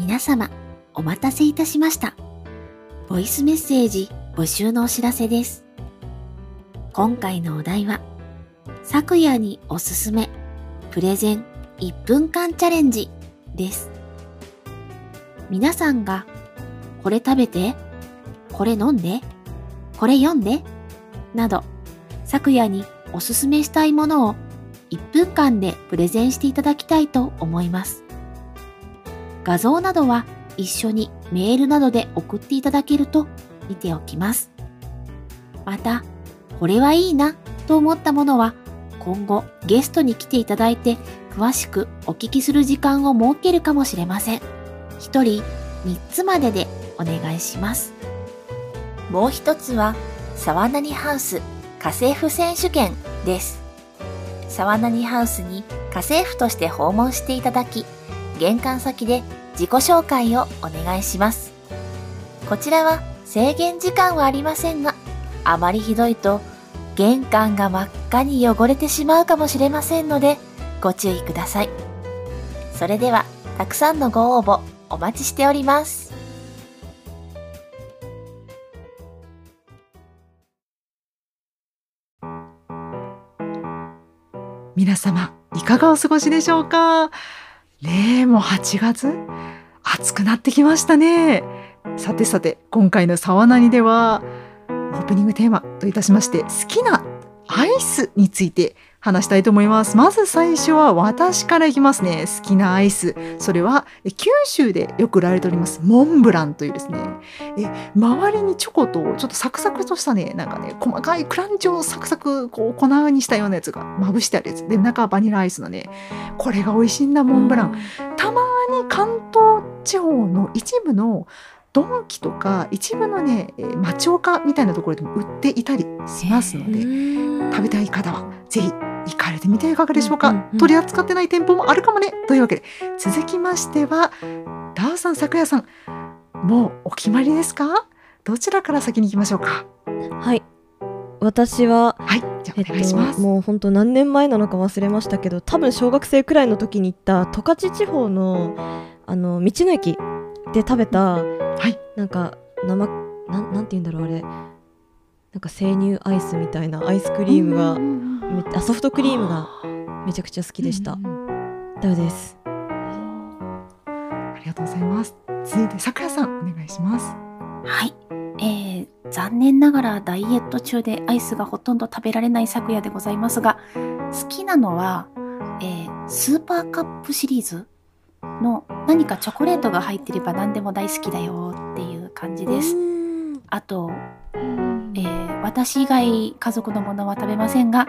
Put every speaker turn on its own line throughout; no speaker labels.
皆様、お待たせいたしました。ボイスメッセージ募集のお知らせです。今回のお題は、昨夜におすすめ、プレゼン1分間チャレンジです。皆さんが、これ食べて、これ飲んで、これ読んで、など、昨夜におすすめしたいものを1分間でプレゼンしていただきたいと思います。画像などは一緒にメールなどで送っていただけると見ておきます。また、これはいいなと思ったものは今後ゲストに来ていただいて詳しくお聞きする時間を設けるかもしれません。一人3つまででお願いします。もう一つは、沢何ハウス家政婦選手権です。沢何ハウスに家政婦として訪問していただき、玄関先で自己紹介をお願いします。こちらは制限時間はありませんが、あまりひどいと玄関が真っ赤に汚れてしまうかもしれませんので、ご注意ください。それでは、たくさんのご応募お待ちしております。
皆様いかがお過ごしでしょうか？ねえもう8月？暑くなってきましたね。さてさて今回の沢なにではオープニングテーマといたしまして好きなアイスについて話したいと思います。まず最初は私からいきますね。好きなアイス。それはえ九州でよく売られております。モンブランというですね。え周りにチョコとちょっとサクサクとしたね。なんかね細かいクランチをサクサクこう粉にしたようなやつがまぶしてあるやつ。で中はバニラアイスのね。これが美味しいんだモンブラン、たまに関東地方の一部のドンキとか一部のねえー町岡みたいなところでも売っていたりしますので食べたい方はぜひ行かれてみてはいかがでしょうか、
うんうんうん。
取り扱ってない店舗もあるかもね。というわけで続きましてはダウさん昨夜さん。もうお決まりですか？どちらから先に行きましょうか？
はい。私は
はい。じゃお願いします、
と、もう本当何年前なのか忘れましたけど多分小学生くらいの時に行った十勝地方のあの道の駅で食べた
はい。
なんか生なんなんて言うんだろうあれ。なんか生乳アイスみたいなアイスクリームがめあソフトクリームがめちゃくちゃ好きでした。
うんうん
です。
ありがとうございます。続いて昨夜さんお願いします。
はい。えー、残念ながらダイエット中でアイスがほとんど食べられない昨夜でございますが、好きなのは、えー、スーパーカップシリーズの何かチョコレートが入ってれば何でも大好きだよっていう感じです。あと、えー、私以外家族のものは食べませんが、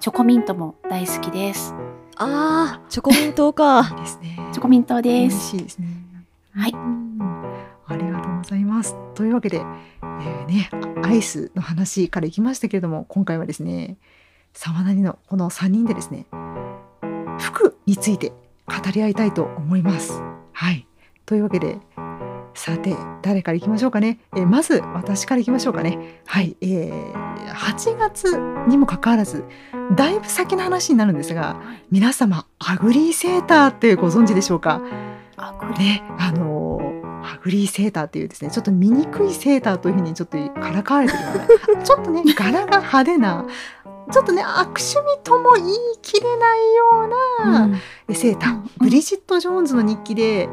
チョコミントも大好きです。
あーチョコミントか。
ですね。
チョコミント
美
です。
味しいですね。
はい。
うん。ありがとうございます。というわけで、えーねアイスの話からいきましたけれども今回はですね沢なりのこの3人でですね服について語り合いたいと思います。はい。というわけでさて誰からいきましょうかね、えーまず私からいきましょうかね。はい、えー8月にもかかわらずだいぶ先の話になるんですが皆様アグリーセーターってご存知でしょうか？
あ、これ、
ね、あのーアグリーセーターっていうですねちょっと醜いセーターというふうにちょっとからかわれてるようなちょっとね柄が派手なちょっとね悪趣味とも言い切れないような、
うん。
セーターブリジット・ジョーンズの日記で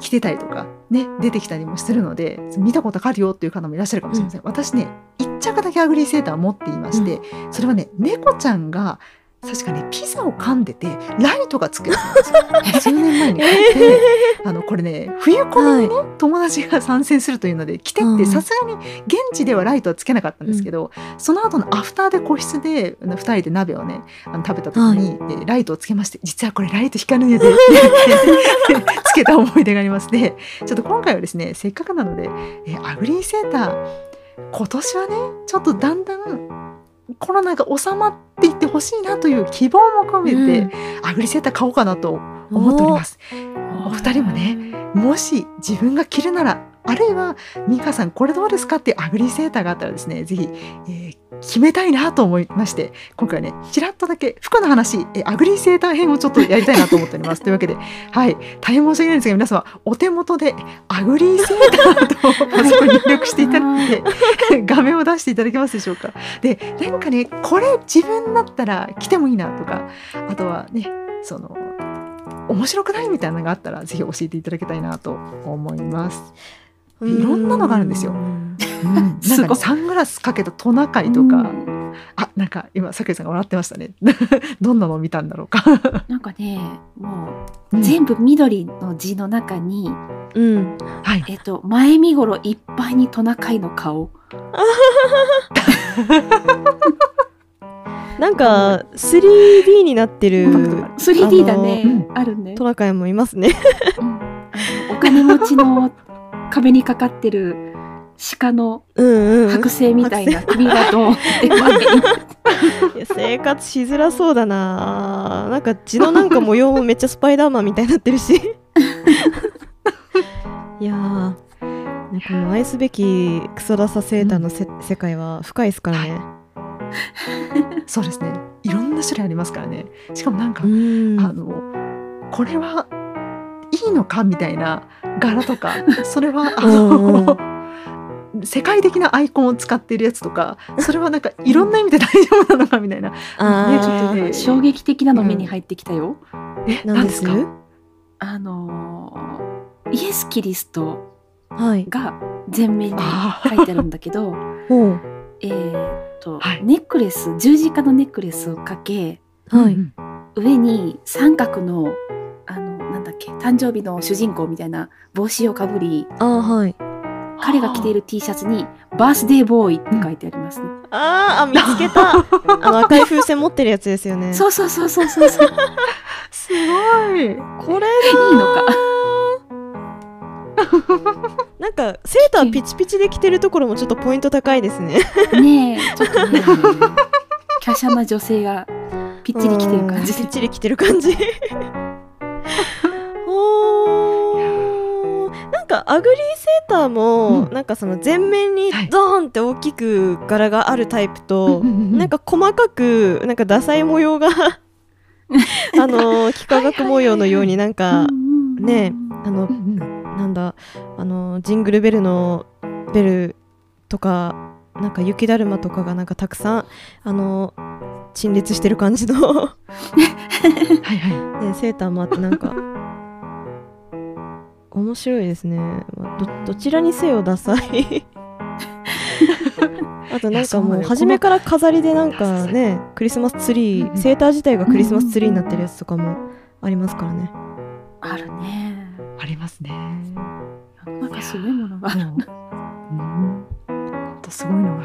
着てたりとかね出てきたりもするので見たことあるよっていう方もいらっしゃるかもしれません、私ね一着だけアグリーセーターを持っていまして、それはね猫ちゃんが確かねピザを噛んでてライトがつくや数年前に。買って、あのこれね冬コミにね、友達が参戦するというので着てって
うん。
さすがに現地ではライトはつけなかったんですけど、その後のアフターで個室で2人で鍋をねあの食べた時に、えライトをつけまして実はこれライト光るんやでって言ってつけた思い出がありますでちょっと今回はですねせっかくなので、え ugly セーター今年はねちょっとだんだんコロナが収まっていってほしいなという希望も込めて、 ugly セーター買おうかなと思っております。お二人もねもし自分が着るならあるいは美香さんこれどうですかっていう ugly セーターがあったらですねぜひ、えー決めたいなと思いまして今回ねちらっとだけ服の話え ugly セーター編をちょっとやりたいなと思っております というわけではい大変申し訳ないんですが皆様お手元で ugly セーターとパソコンに入力していただいて 画面を出していただけますでしょうかでなんかねこれ自分だったら着てもいいなとかあとはねその面白くないみたいなのがあったらぜひ教えていただきたいなと思います。いろんなのがあるんですよ。なんかサングラスかけたトナカイとか、
うん。
あなんか今さくらさんが笑ってましたね。どんなのを見たんだろうか、
なんかねも
う
うん。全部緑の字の中に、
うん。
はい。
えっと前身頃いっぱいにトナカイの顔。
なんか 3D になってる
インパクトがある 3D だね、
うん。
あるね。
トナカイもいますね。
お金持ちの壁にかかってる鹿の
うんうん。
剥製みたいな首がドーンって
生活しづらそうだな。なんか字のなんか模様もめっちゃスパイダーマンみたいになってるし。いやーなんかこの愛すべきクソダサセーターのせ、世界は深いですからね、
そうですね。いろんな種類ありますからね。しかもなんか、
うん。
あのこれはいいのかみたいな柄とかそれはあの世界的なアイコンを使っているやつとかそれはなんかいろんな意味で大丈夫なのかみたいな。ねちょっとね。
衝撃的なの目に入ってきたよ、
え
なんです
か？
あのーイエス・キリスト
はい。
が前面に
あ
書いてあるんだけど
ほう。
えーっと、
はい。
ネックレス十字架のネックレスをかけ
はい、
うん。
上に三角の誕生日の主人公みたいな帽子をかぶり
あーはい。
彼が着ている T シャツに「バースデーボーイ」って書いてありますね、
あーあ見つけた。あの赤い風船持ってるやつですよね。
そうそうそうそうそうそう。
すごい。
これ
いいのか。
なんかセーターピチピチで着てるところもちょっとポイント高いですね。
ねえちょっとね華奢な女性がぴっちり着てる感じ。で
うんぴっちり着てる感じなんかアグリーセーターも、
うん。
なんかその前面に
はい。
ドーンって大きく柄があるタイプと、なんか細かくなんかダサい模様が あの幾何学模様のようになんかねあのなんだあのジングルベルのベルとかなんか雪だるまとかがなんかたくさんあの陳列してる感じの
はいはい。
ね、セーターもあってなんか面白いですね、まあどどちらにせよダサい。あとなんかもう初めから飾りでなんかねクリスマスツリーセーター自体がクリスマスツリーになってるやつとかもありますからね。
あるね。
ありますね。
なんかすごいものが。ある
もうすごいのが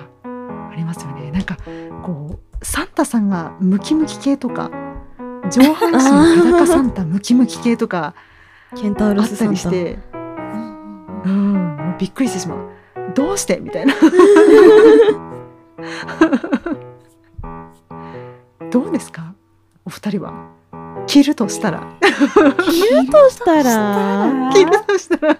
ありますよね。なんかこうサンタさんがムキムキ系とか上半身裸サンタムキムキ系とか
ケンタウロスサンタ
して。うんびっくりしてしまう。どうして？みたいな。どうですか？お二人は。着るとしたら。
着るとしたら。
着るとしたら。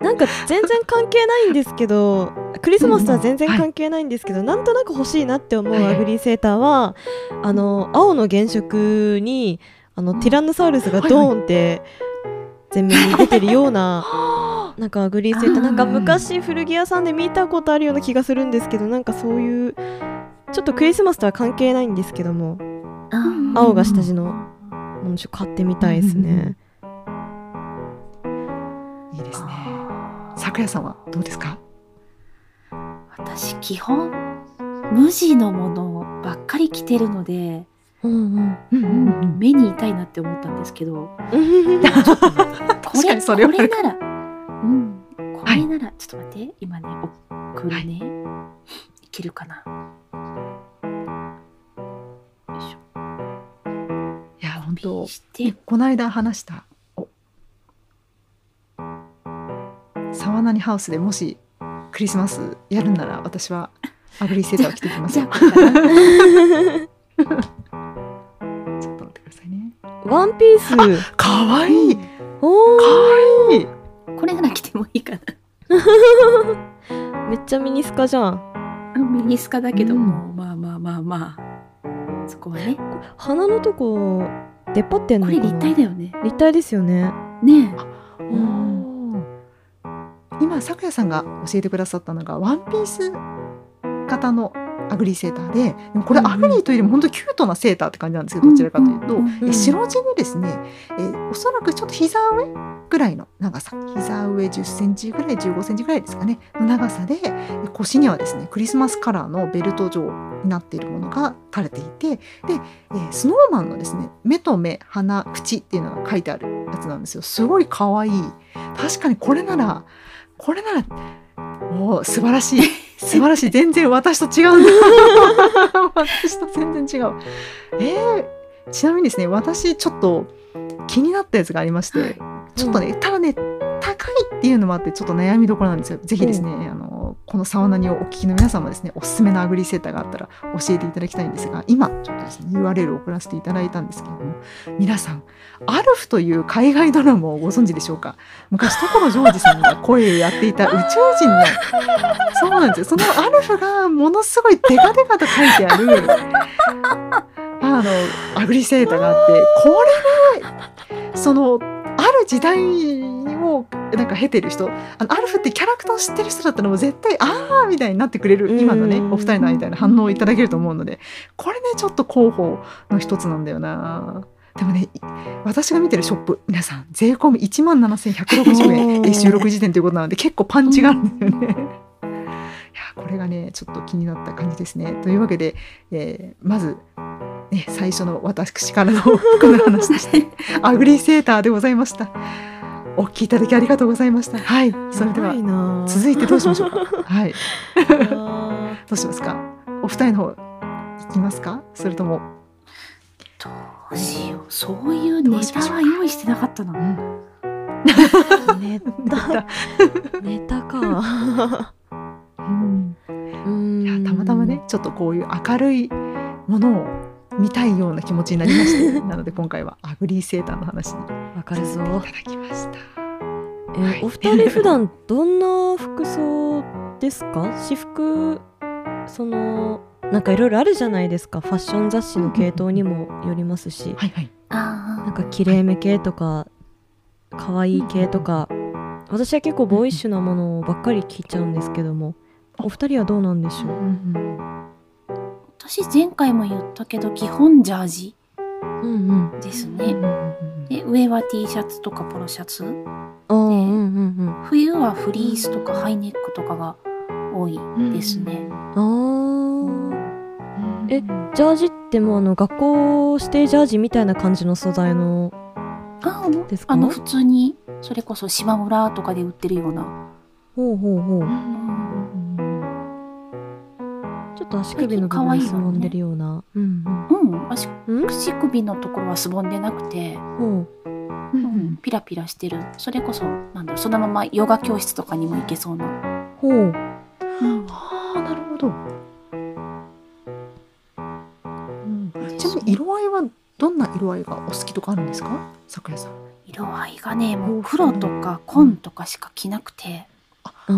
なんか全然関係ないんですけどクリスマスとは全然関係ないんですけど、なんとなく欲しいなって思う
はい
ugly セーターは、あの青の原色にあのティラノサウルスがドーンって前面に出てるような なんか ugly セーターなんか昔古着屋さんで見たことあるような気がするんですけどなんかそういうちょっとクリスマスとは関係ないんですけども青が下地のものちょっと買ってみたいですね。
いいですね。咲夜さんはどうですか？
私基本無地のものばっかり着てるので目に痛いなって思ったんですけど。こ
確か
れ
にそれは
これならうん。これなら、ちょっと待って。今ね送るね、い、けるかな。よいしょ。
いや本当
して。
この間話した。お沢なにハウスでもしクリスマスやるんなら私はアグリーセーターを着てきますよ
ワンピース。
かわいい。か
おー。
わいい。
これなら着てもいいかな。
めっちゃミニスカじゃん。
うんミニスカだけど。
うん。
も、まあまあまあまあ。そこはね。
鼻のとこ出っ張ってんのかな。
これ立体だよね。
立体ですよね。
ね。
おー今咲夜さんが教えてくださったのがワンピース型のアグリーセーターででもこれアグリーというよりも本当キュートなセーターって感じなんですけどどちらかというと、
うんうん
うん。
え白地にですね、えーおそらくちょっと膝上ぐらいの長さ。膝上10センチぐらい15センチぐらいですかね。の長さでえ腰にはですねクリスマスカラーのベルト状になっているものが垂れていて。で、えースノーマンのですね目と目鼻口っていうのが書いてあるやつなんですよ。すごい可愛い。確かにこれならこれならおー素晴らしい素晴らしい。全然私と違うんだ。私と全然違う。えー、ちなみにですね私ちょっと気になったやつがありまして、ちょっとねただね高いっていうのもあってちょっと悩みどころなんですよ。ぜひですね、あのこのサワナニをお聞きの皆さんもですねおすすめのアグリーセーターがあったら教えていただきたいんですが今ちょっとですね URL を送らせていただいたんですけれども皆さんアルフという海外ドラマをご存知でしょうか？昔所ジョージさんが声をやっていた宇宙人のそうなんですよ。そのアルフがものすごいデカデカと書いてあるあのアグリセーターがあってこれねそのある時代をなんか経てる人あのアルフってキャラクターを知ってる人だったらもう絶対ああみたいになってくれる今のね
うん
お二人の間に反応をいただけると思うのでこれねちょっと候補の一つなんだよな。でもねい私が見てるショップ皆さん税込み1万7160円収録時点ということなので結構パンチがあるんだよね。いやこれがねちょっと気になった感じですね。というわけで、えーまず、ね、最初の私からの服の話でして アグリーセーターでございました。お聞きいただきありがとうございました。はい、それでは続いてどうしましょうか？はい、
あ
どうしますか？お二人の方行きますか？それとも、
どうしよう。そういうネタは用意してなかったな。
ー ネタ。ネタか。
うん、
うん。
いやたまたまねちょっとこういう明るいものを見たいような気持ちになりましてなので今回はアグリーセーターの話に
わかるぞ。
いただきました。
え
はい。
お二人普段どんな服装ですか？私服そのなんかいろいろあるじゃないですか。ファッション雑誌の系統にもよりますし。
はいはい。
あ
なんかきれいめ系とか可愛い系とか。私は結構ボーイッシュなものばっかり聞いちゃうんですけども。お二人はどうなんでしょう？
私前回も言ったけど基本ジャージですね。で上は T シャツとかポロシャツ。冬はフリースとかハイネックとかが多いですね。
えジャージってもうあの学校指定ジャージみたいな感じの素材の
あ
ですか？
あの普通にそれこそ島村とかで売ってるような。
ほうほうほう。
うん
っと足首の部分すぼんでるような。うん
うん足
うん？ん
口首のところはすぼんでなくて、
ほう。
うん、ピラピラしてるそれこそなんだろうそのままヨガ教室とかにも行けそうな、
ほう。
うん
ああなるほど。うんちなみに色合いはどんな色合いがお好きとかあるんですか、咲夜さん。
色合いがねもう黒とか紺とかしか着なくて
ああ。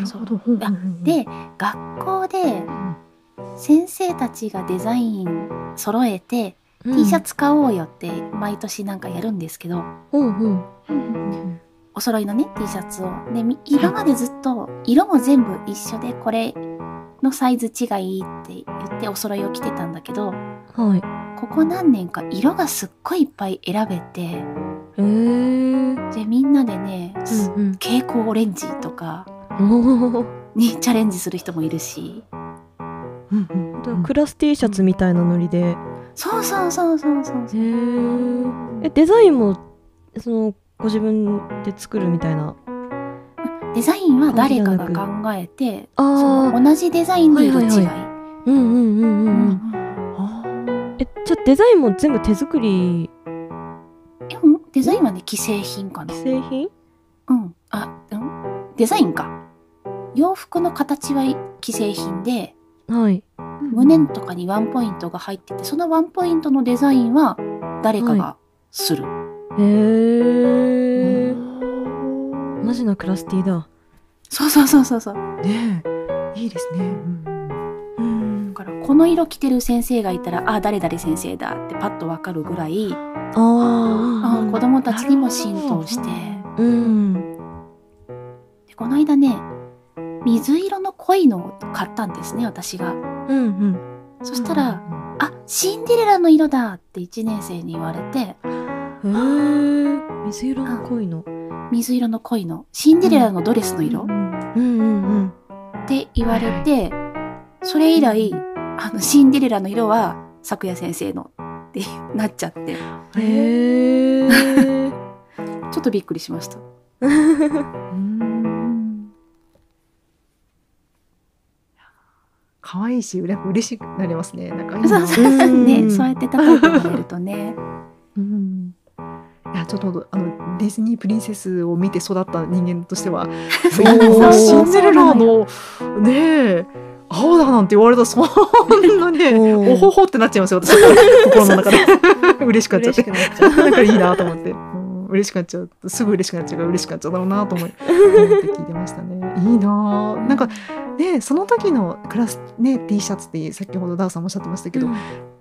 な
なるほど。
で学校で先生たちがデザイン揃えて、T シャ。ツ買おうよって毎年なんかやるんですけど
ほうほう。
お揃いのね T シャツをでみ今までずっと色も全部一緒でこれのサイズ違いって言ってお揃いを着てたんだけど
はい。
ここ何年か色がすっごいいっぱい選べて
へえー。
でみんなでね。蛍光オレンジとか。にチャレンジする人もいるし
うんうんうん
クラス T シャツみたいなノリで。へ
そうそうそうそうそう
え。えデザインもそのご自分で作るみたいな。
デザインは誰かが考えてそ
ああ。
の同じデザインで色違い、
はいはいうんうんうんうん
う
うん。えじゃあデザインも全部手作り？
えうんデザインはね既製品かな
製品？
うんあうんデザインか。洋服の形は既製品で
はい。
胸とかにワンポイントが入っててそのワンポイントのデザインは誰かがする、
へえ。
ー
マジなクラス T だ。
そうそうそうそうそう。
ねえ。いいですね。うん
この色着てる先生がいたらあ誰々先生だってパッとわかるぐらい、
あー。
あ子供たちにも浸透して。
うん
でこの間ね水色の濃いのを買ったんですね私が。
うんうん。
そしたら「あシンデレラの色だ!」って1年生に言われて
へえ水色の濃いの
水色の濃いのシンデレラのドレスの色、
うん
うんうん。
って言われて、それ以来あのシンデレラの色は咲夜先生のってなっちゃって。
うんへえ
ちょっとびっくりしました。
うん可愛いし、なん。か嬉しくなりますね。なんかいいな。
そうそうそう。
うん。
ね、そうやって叩いてもらえるとね。
うん。いやちょっとあのディズニープリンセスを見て育った人間としては
そう。
シンデレラのねえ青だなんて言われたらそんなね
お
おほほってなっちゃいますよ私。心の中で。嬉しくなっちゃって。
嬉しくなっちゃう。
なんかいいなと思って、うん、嬉しくなっちゃう。すぐ嬉しくなっちゃう。から嬉しくなっちゃうだろうなと思い思って聞いてましたね。いいななんかねその時のクラスね T シャツって先ほどダウさんもおっしゃってましたけど、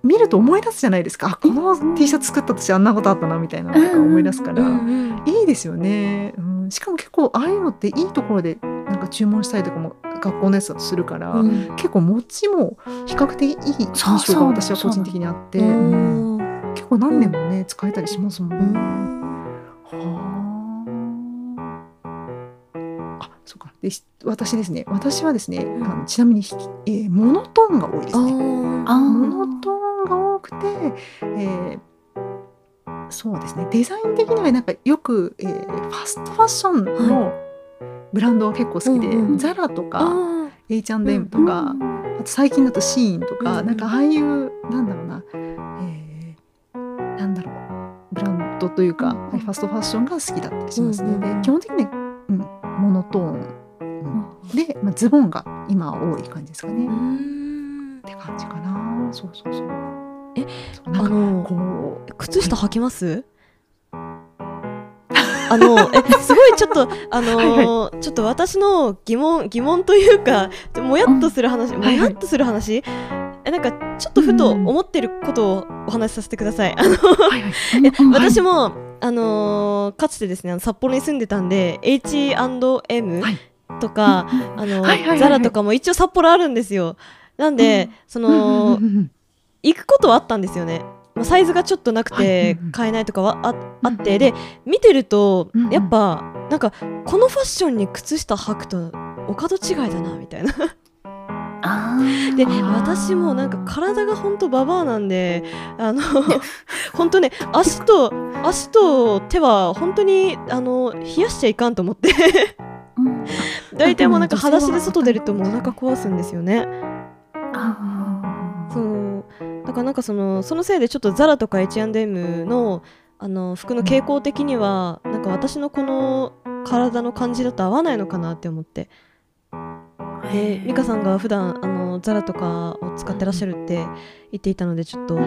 見ると思い出すじゃないですか。あこの T シャツ作った私あんなことあったなみたいなのとか思い出すから、
うん
いいですよね、うん、しかも結構ああいうのっていいところでなんか注文したりとかも学校のやつだとするから、
うん。
結構持ちも比較的いい印象が私は個人的にあって、
う
うん。
ん。
結構何年もね使えたりしますもんね。
うん。
はあ。あ、そうか。で、し私ですね。私はですね、あのちなみに、ひえーモノトーンが多いですね。
あ
モノトーンが多くて、えーそうですね。デザイン的にはなんかよく、えーファストファッションのブランドが結構好きで、
うんうん
ザラとか
あ
H&M とか、あと最近だとシーインとか、
うん
なんかああいうなんだろうな、えーなんだろうブランドというか、
うん
ファストファッションが好きだったりしますね。
うんうんうん
で基本的に、うん、モノトーン、うんで、まあ、ズボンが今は多い感じですかね。っ
ん。
て感じかな。そうそうそう。
えあの
こう
靴下履きます？あのえすごいちょっとあのー ちょっと私の疑問疑問というかもやっとする話、もやっとする話、えなんかちょっとふと思ってることをお話しさせてください。あの私も、あのーかつてですね札幌に住んでたんで H&M
はい
とか、あのザラとかも一応札幌あるんですよ。なんで、その、行くことはあったんですよね。まあサイズがちょっとなく
はい
て買えないとかはああって。で見てるとやっぱなんかこのファッションに靴下履くとお門違いだなみたいな。で私もなんか体がほんとババアなんであの 本当ね足と足と手は本当にあの冷やしちゃいかんと思って。
うん
大体もうなんか裸足で外出るともうお腹壊すんですよね。
あ
そう。だからなんかそのそのせいでちょっとザラとか H&M のあの服の傾向的にはなんか私のこの体の感じだと合わないのかなって思って。で美香さんが普段あのザラとかを使ってらっしゃるって言っていたのでちょっと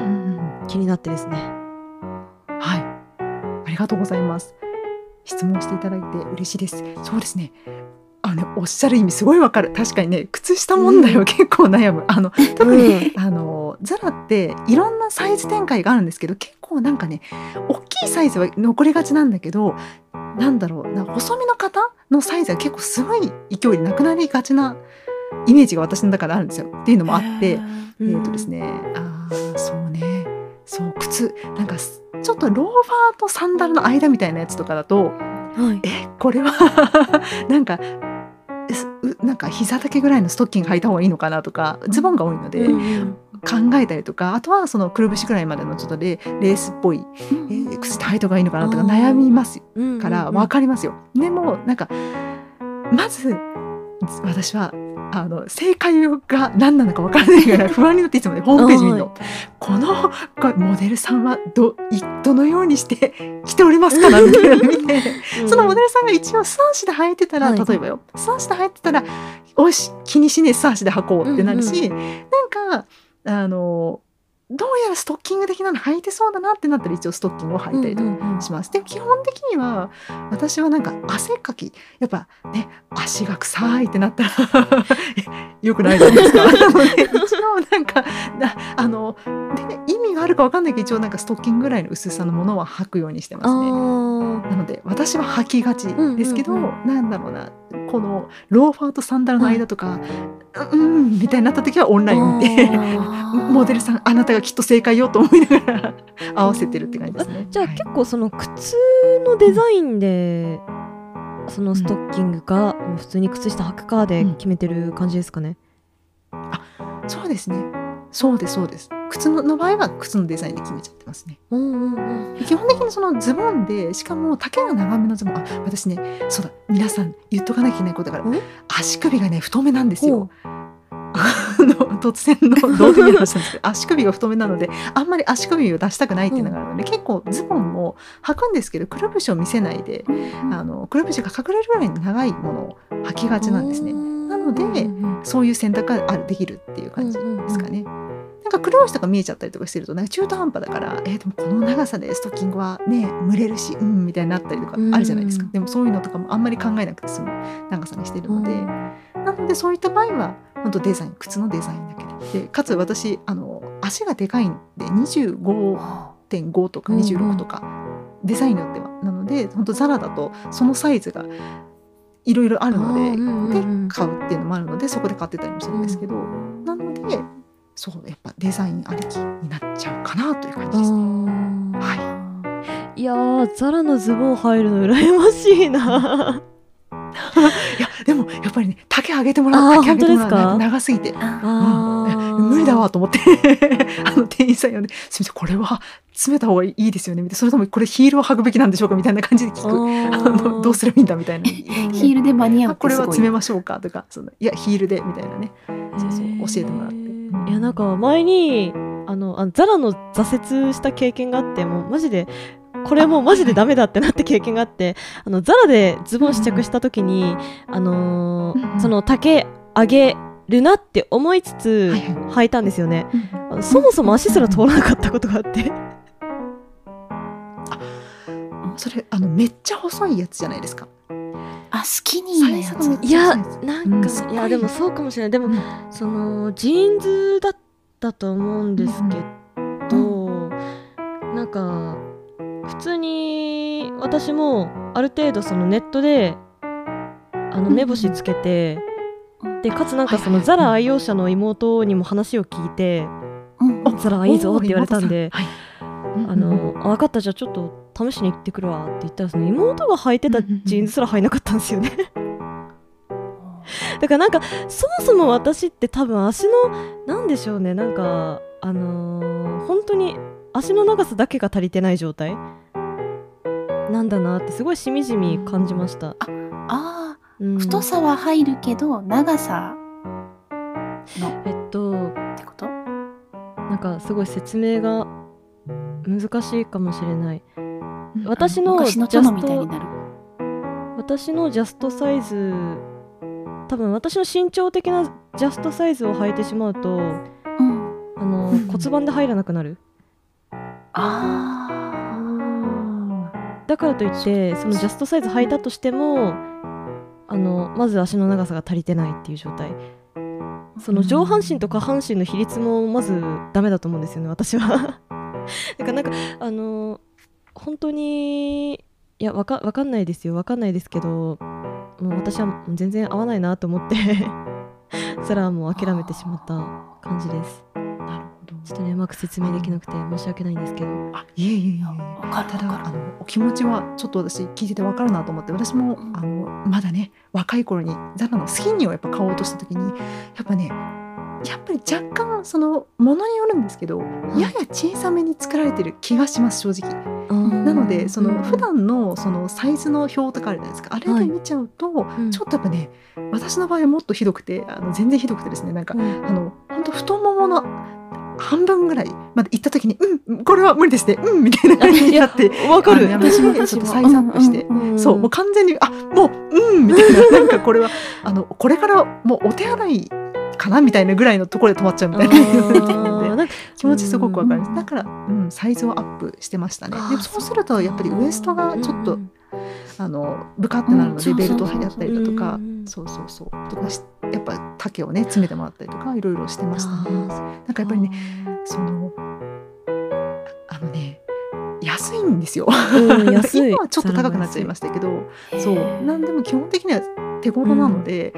気になってですね。
はい。ありがとうございます。質問していただいて嬉しいです。そうですね。あのね、おっしゃる意味すごいわかる。確かにね、靴下問題は結構悩む。あの、特に、あの、ザラっていろんなサイズ展開があるんですけど、結構なんかね、大きいサイズは残りがちなんだけど、なんだろうな、細身の方のサイズは結構すごい勢いでなくなりがちなイメージが私の中であるんですよ。っていうのもあって、えーとですね、あーそうねそう靴なんかすちょっとローファーとサンダルの間みたいなやつとかだと
はい。
えこれは なんかなんか膝丈ぐらいのストッキング履いた方がいいのかなとかズボンが多いので考えたりとかあとはそのくるぶしぐらいまでのちょっとレレースっぽい、えー靴下履いた方がいいのかなとか悩みます
うん。
から
うん
分かりますよ。でもなんかまず私はあの正解が何なのか分からないから不安になっていつもねホームページ見るの。このモデルさんはどいどのようにして着ておりますかなみたいなの見て、
うん。
そのモデルさんが一応素足で履いてたら、
はい
例えばよ。素足で履いてたらよし気にしねえ素足で履こうってなるし、なんかあのどうやらストッキング的なの履いてそうだなってなったら一応ストッキングを履いたりとかします。で基本的には私はなんか汗かきやっぱね足が臭いってなったら よくないじゃないですか。一応なんかなあので意味があるかわかんないけど一応なんかストッキングぐらいの薄さのものは履くようにしてますね。なので私は履きがちですけど、
うんうん
なんだろうなこのローファーとサンダルの間とか、うん、うんみたいになった時はオンラインを見て。モデルさんあなたがきっと正解よと思いながら合わせてるって感じですね。
じゃあ
はい
結構その靴のデザインでそのストッキングか、もう普通に靴下履くかで決めてる感じですかね？
そうですね。そうですそうです。靴のの場合は靴のデザインで決めちゃってますね。
うんうんうん。
基本的にそのズボンでしかも丈が長めのズボンあ私ねそうだ皆さん言っとかなきゃいけないことだから
ん？
足首がね太めなんです
ほ
よ。突然の 同時に話したんですけど足首が太めなのであんまり足首を出したくないっていうのがあるので、結構ズボンも履くんですけどくるぶしを見せないであのくるぶしが隠れるぐらいの長いものを履きがちなんですね。なのでそういう選択ができるっていう感じですかね。なんかくるぶしとか見えちゃったりとかしてるとなんか中途半端だからえーでもこの長さでストッキングはね蒸れるしうんみたいになったりとかあるじゃないですか、
うん。
でもそういうのとかもあんまり考えなくて済む長さにしてるので、なのでそういった場合は本当デザイン靴のデザインだけででかつ私あの足がでかいんで25.5とか
うんうん。
26とか、デザインによっては。なので本当ザラだとそのサイズがいろいろあるので、で買うっていうのもあるのでそこで買ってたりもするんですけど、なのでそうやっぱデザインありきになっちゃうかなという感じです。ね。
はい。いやーザラのズボン入るの羨ましいな。
いやでもやっぱりね丈上げてもらう
あー
丈上げてもらう長すぎて。
あ
あ
うん。無理だわと思って。あの店員さん呼んで「すみませんこれは詰めた方がいいですよね」みたいな。それともこれヒールを履くべきなんでしょうかみたいな感じで聞く。あのどうすればいいんだみたいな。
ヒールで間に合う
あこれ。は詰めましょうかとかそのいやヒールでみたいなね。そうそう教えてもらって
いやなんか前にあのあザラの挫折した経験があってもうマジでこれもうマジでダメだってなった経験があってあのザラでズボン試着した時に、あのーその丈上げるなって思いつつ
はい
履いたんですよね、そもそも足すら通らなかったことがあって。
それあのめっちゃ細いやつじゃないですか。
あスキニーなやつ。
いやなんか、
うん。い
いやでもそうかもしれない。でも、
うん。
そのジーンズだったと思うんですけど、なんか普通に私もある程度そのネットであの
うん。
目星つけて、でかつなんかそのザラ愛用者の妹にも話を聞いて
うん「
ザラいいぞ」って言われたんで。
はい
あのあ分かったじゃあちょっと試しに行ってくるわって言ったらその妹が履いてたジーンズすら履いなかったんですよね。だからなんかそもそも私って多分足のなんでしょうねなんかあのー本当に足の長さだけが足りてない状態？なんだなってすごいしみじみ感じました、
ああ
うん。
太さは入るけど長さの？
えっと
ってこと？
なんかすごい説明が難しいかもしれない。
うん。
私の
昔の殿みたいになる。
私のジャストサイズ多分私の身長的なジャストサイズを履いてしまうと
うん。
あの
うん。
骨盤で入らなくなる。
あ
だからといってそのジャストサイズ履いたとしてもあのまず足の長さが足りてないっていう状態。その上半身と下半身の比率もまずダメだと思うんですよね私はだからなんかあの本当にいやわかわかんないですよわかんないですけどもう私は全然合わないなと思ってそれはもう諦めてしまった感じです
なるほど。
ちょっとねうまく説明できなくて申し訳ないんですけど
あいえいえいえ。
あ。わかる
ただ
わかる。
あのお気持ちはちょっと私聞いててわかるなと思って私も
うん
あのまだね若い頃にザラのスキニーをやっぱ買おうとした時にやっぱねやっぱり若干そのものによるんですけどやや小さめに作られてる気がします正直。
ん。
なのでその
うん
普段のそのサイズの表とかあるじゃないですか。あれで見ちゃうと
うん。
ちょっとやっぱね私の場合はもっとひどくてあの全然ひどくてですね。なんかあの本当太ももの半分ぐらいまで行った時にうんこれは無理ですね。うんみたいな感じになって
わかる。
あのやめてちょっとサイズアップしてそうもう完全にあもううんみたいな。なんかこれはあのこれからもうお手洗いかなみたいなぐらいのところで止まっちゃうみたいな。気持ちすごくわかります
うん。
だから、うん、サイズをアップしてましたね。でそうするとやっぱりウエストがちょっと、
うん
あのブカってなるので
うん
ベルト
そうそう。そう
やったりだとか
うん
そうそうそう。とかしやっぱ丈をね詰めてもらったりとかいろいろしてましたね。
あ
なんかやっぱりねその安いんですよ。今はちょっと高くなっちゃいましたけどそう。なんでも基本的には手頃なので、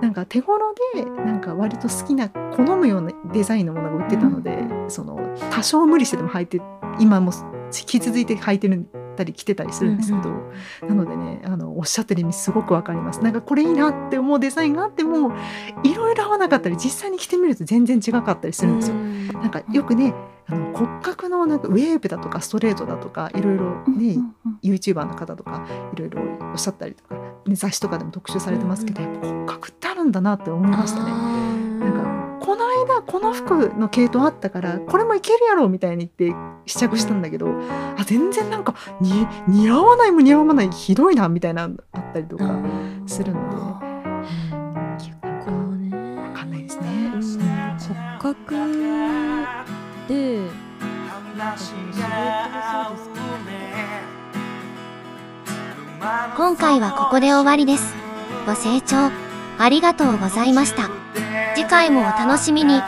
なんか手頃でなんか割と好きな好むようなデザインのものが売ってたので、その多少無理してでも履いて今も引き続いて履いてるたり着てたりするんですけど、なのでねあのおっしゃってる意味すごくわかりますなんかこれいいなって思うデザインがあってもいろいろ合わなかったり実際に着てみると全然違かったりするんですよ。なんかよくねあの骨格のなんかウェーブだとかストレートだとかいろいろね、YouTuber の方とかいろいろおっしゃったりとか、ね、雑誌とかでも特集されてますけど、やっぱ骨格ってあるんだなって思いましたね。この間この服の系統あったからこれもいけるやろみたいに言って試着したんだけどあ全然なんかに似合わないも似合わないひどいなみたいなのあったりとかするので、
結構ね。
わかん。ないですね。
うん。骨格で
今回はここで終わりです。ご清聴ありがとうございました。次回もお楽しみ
に。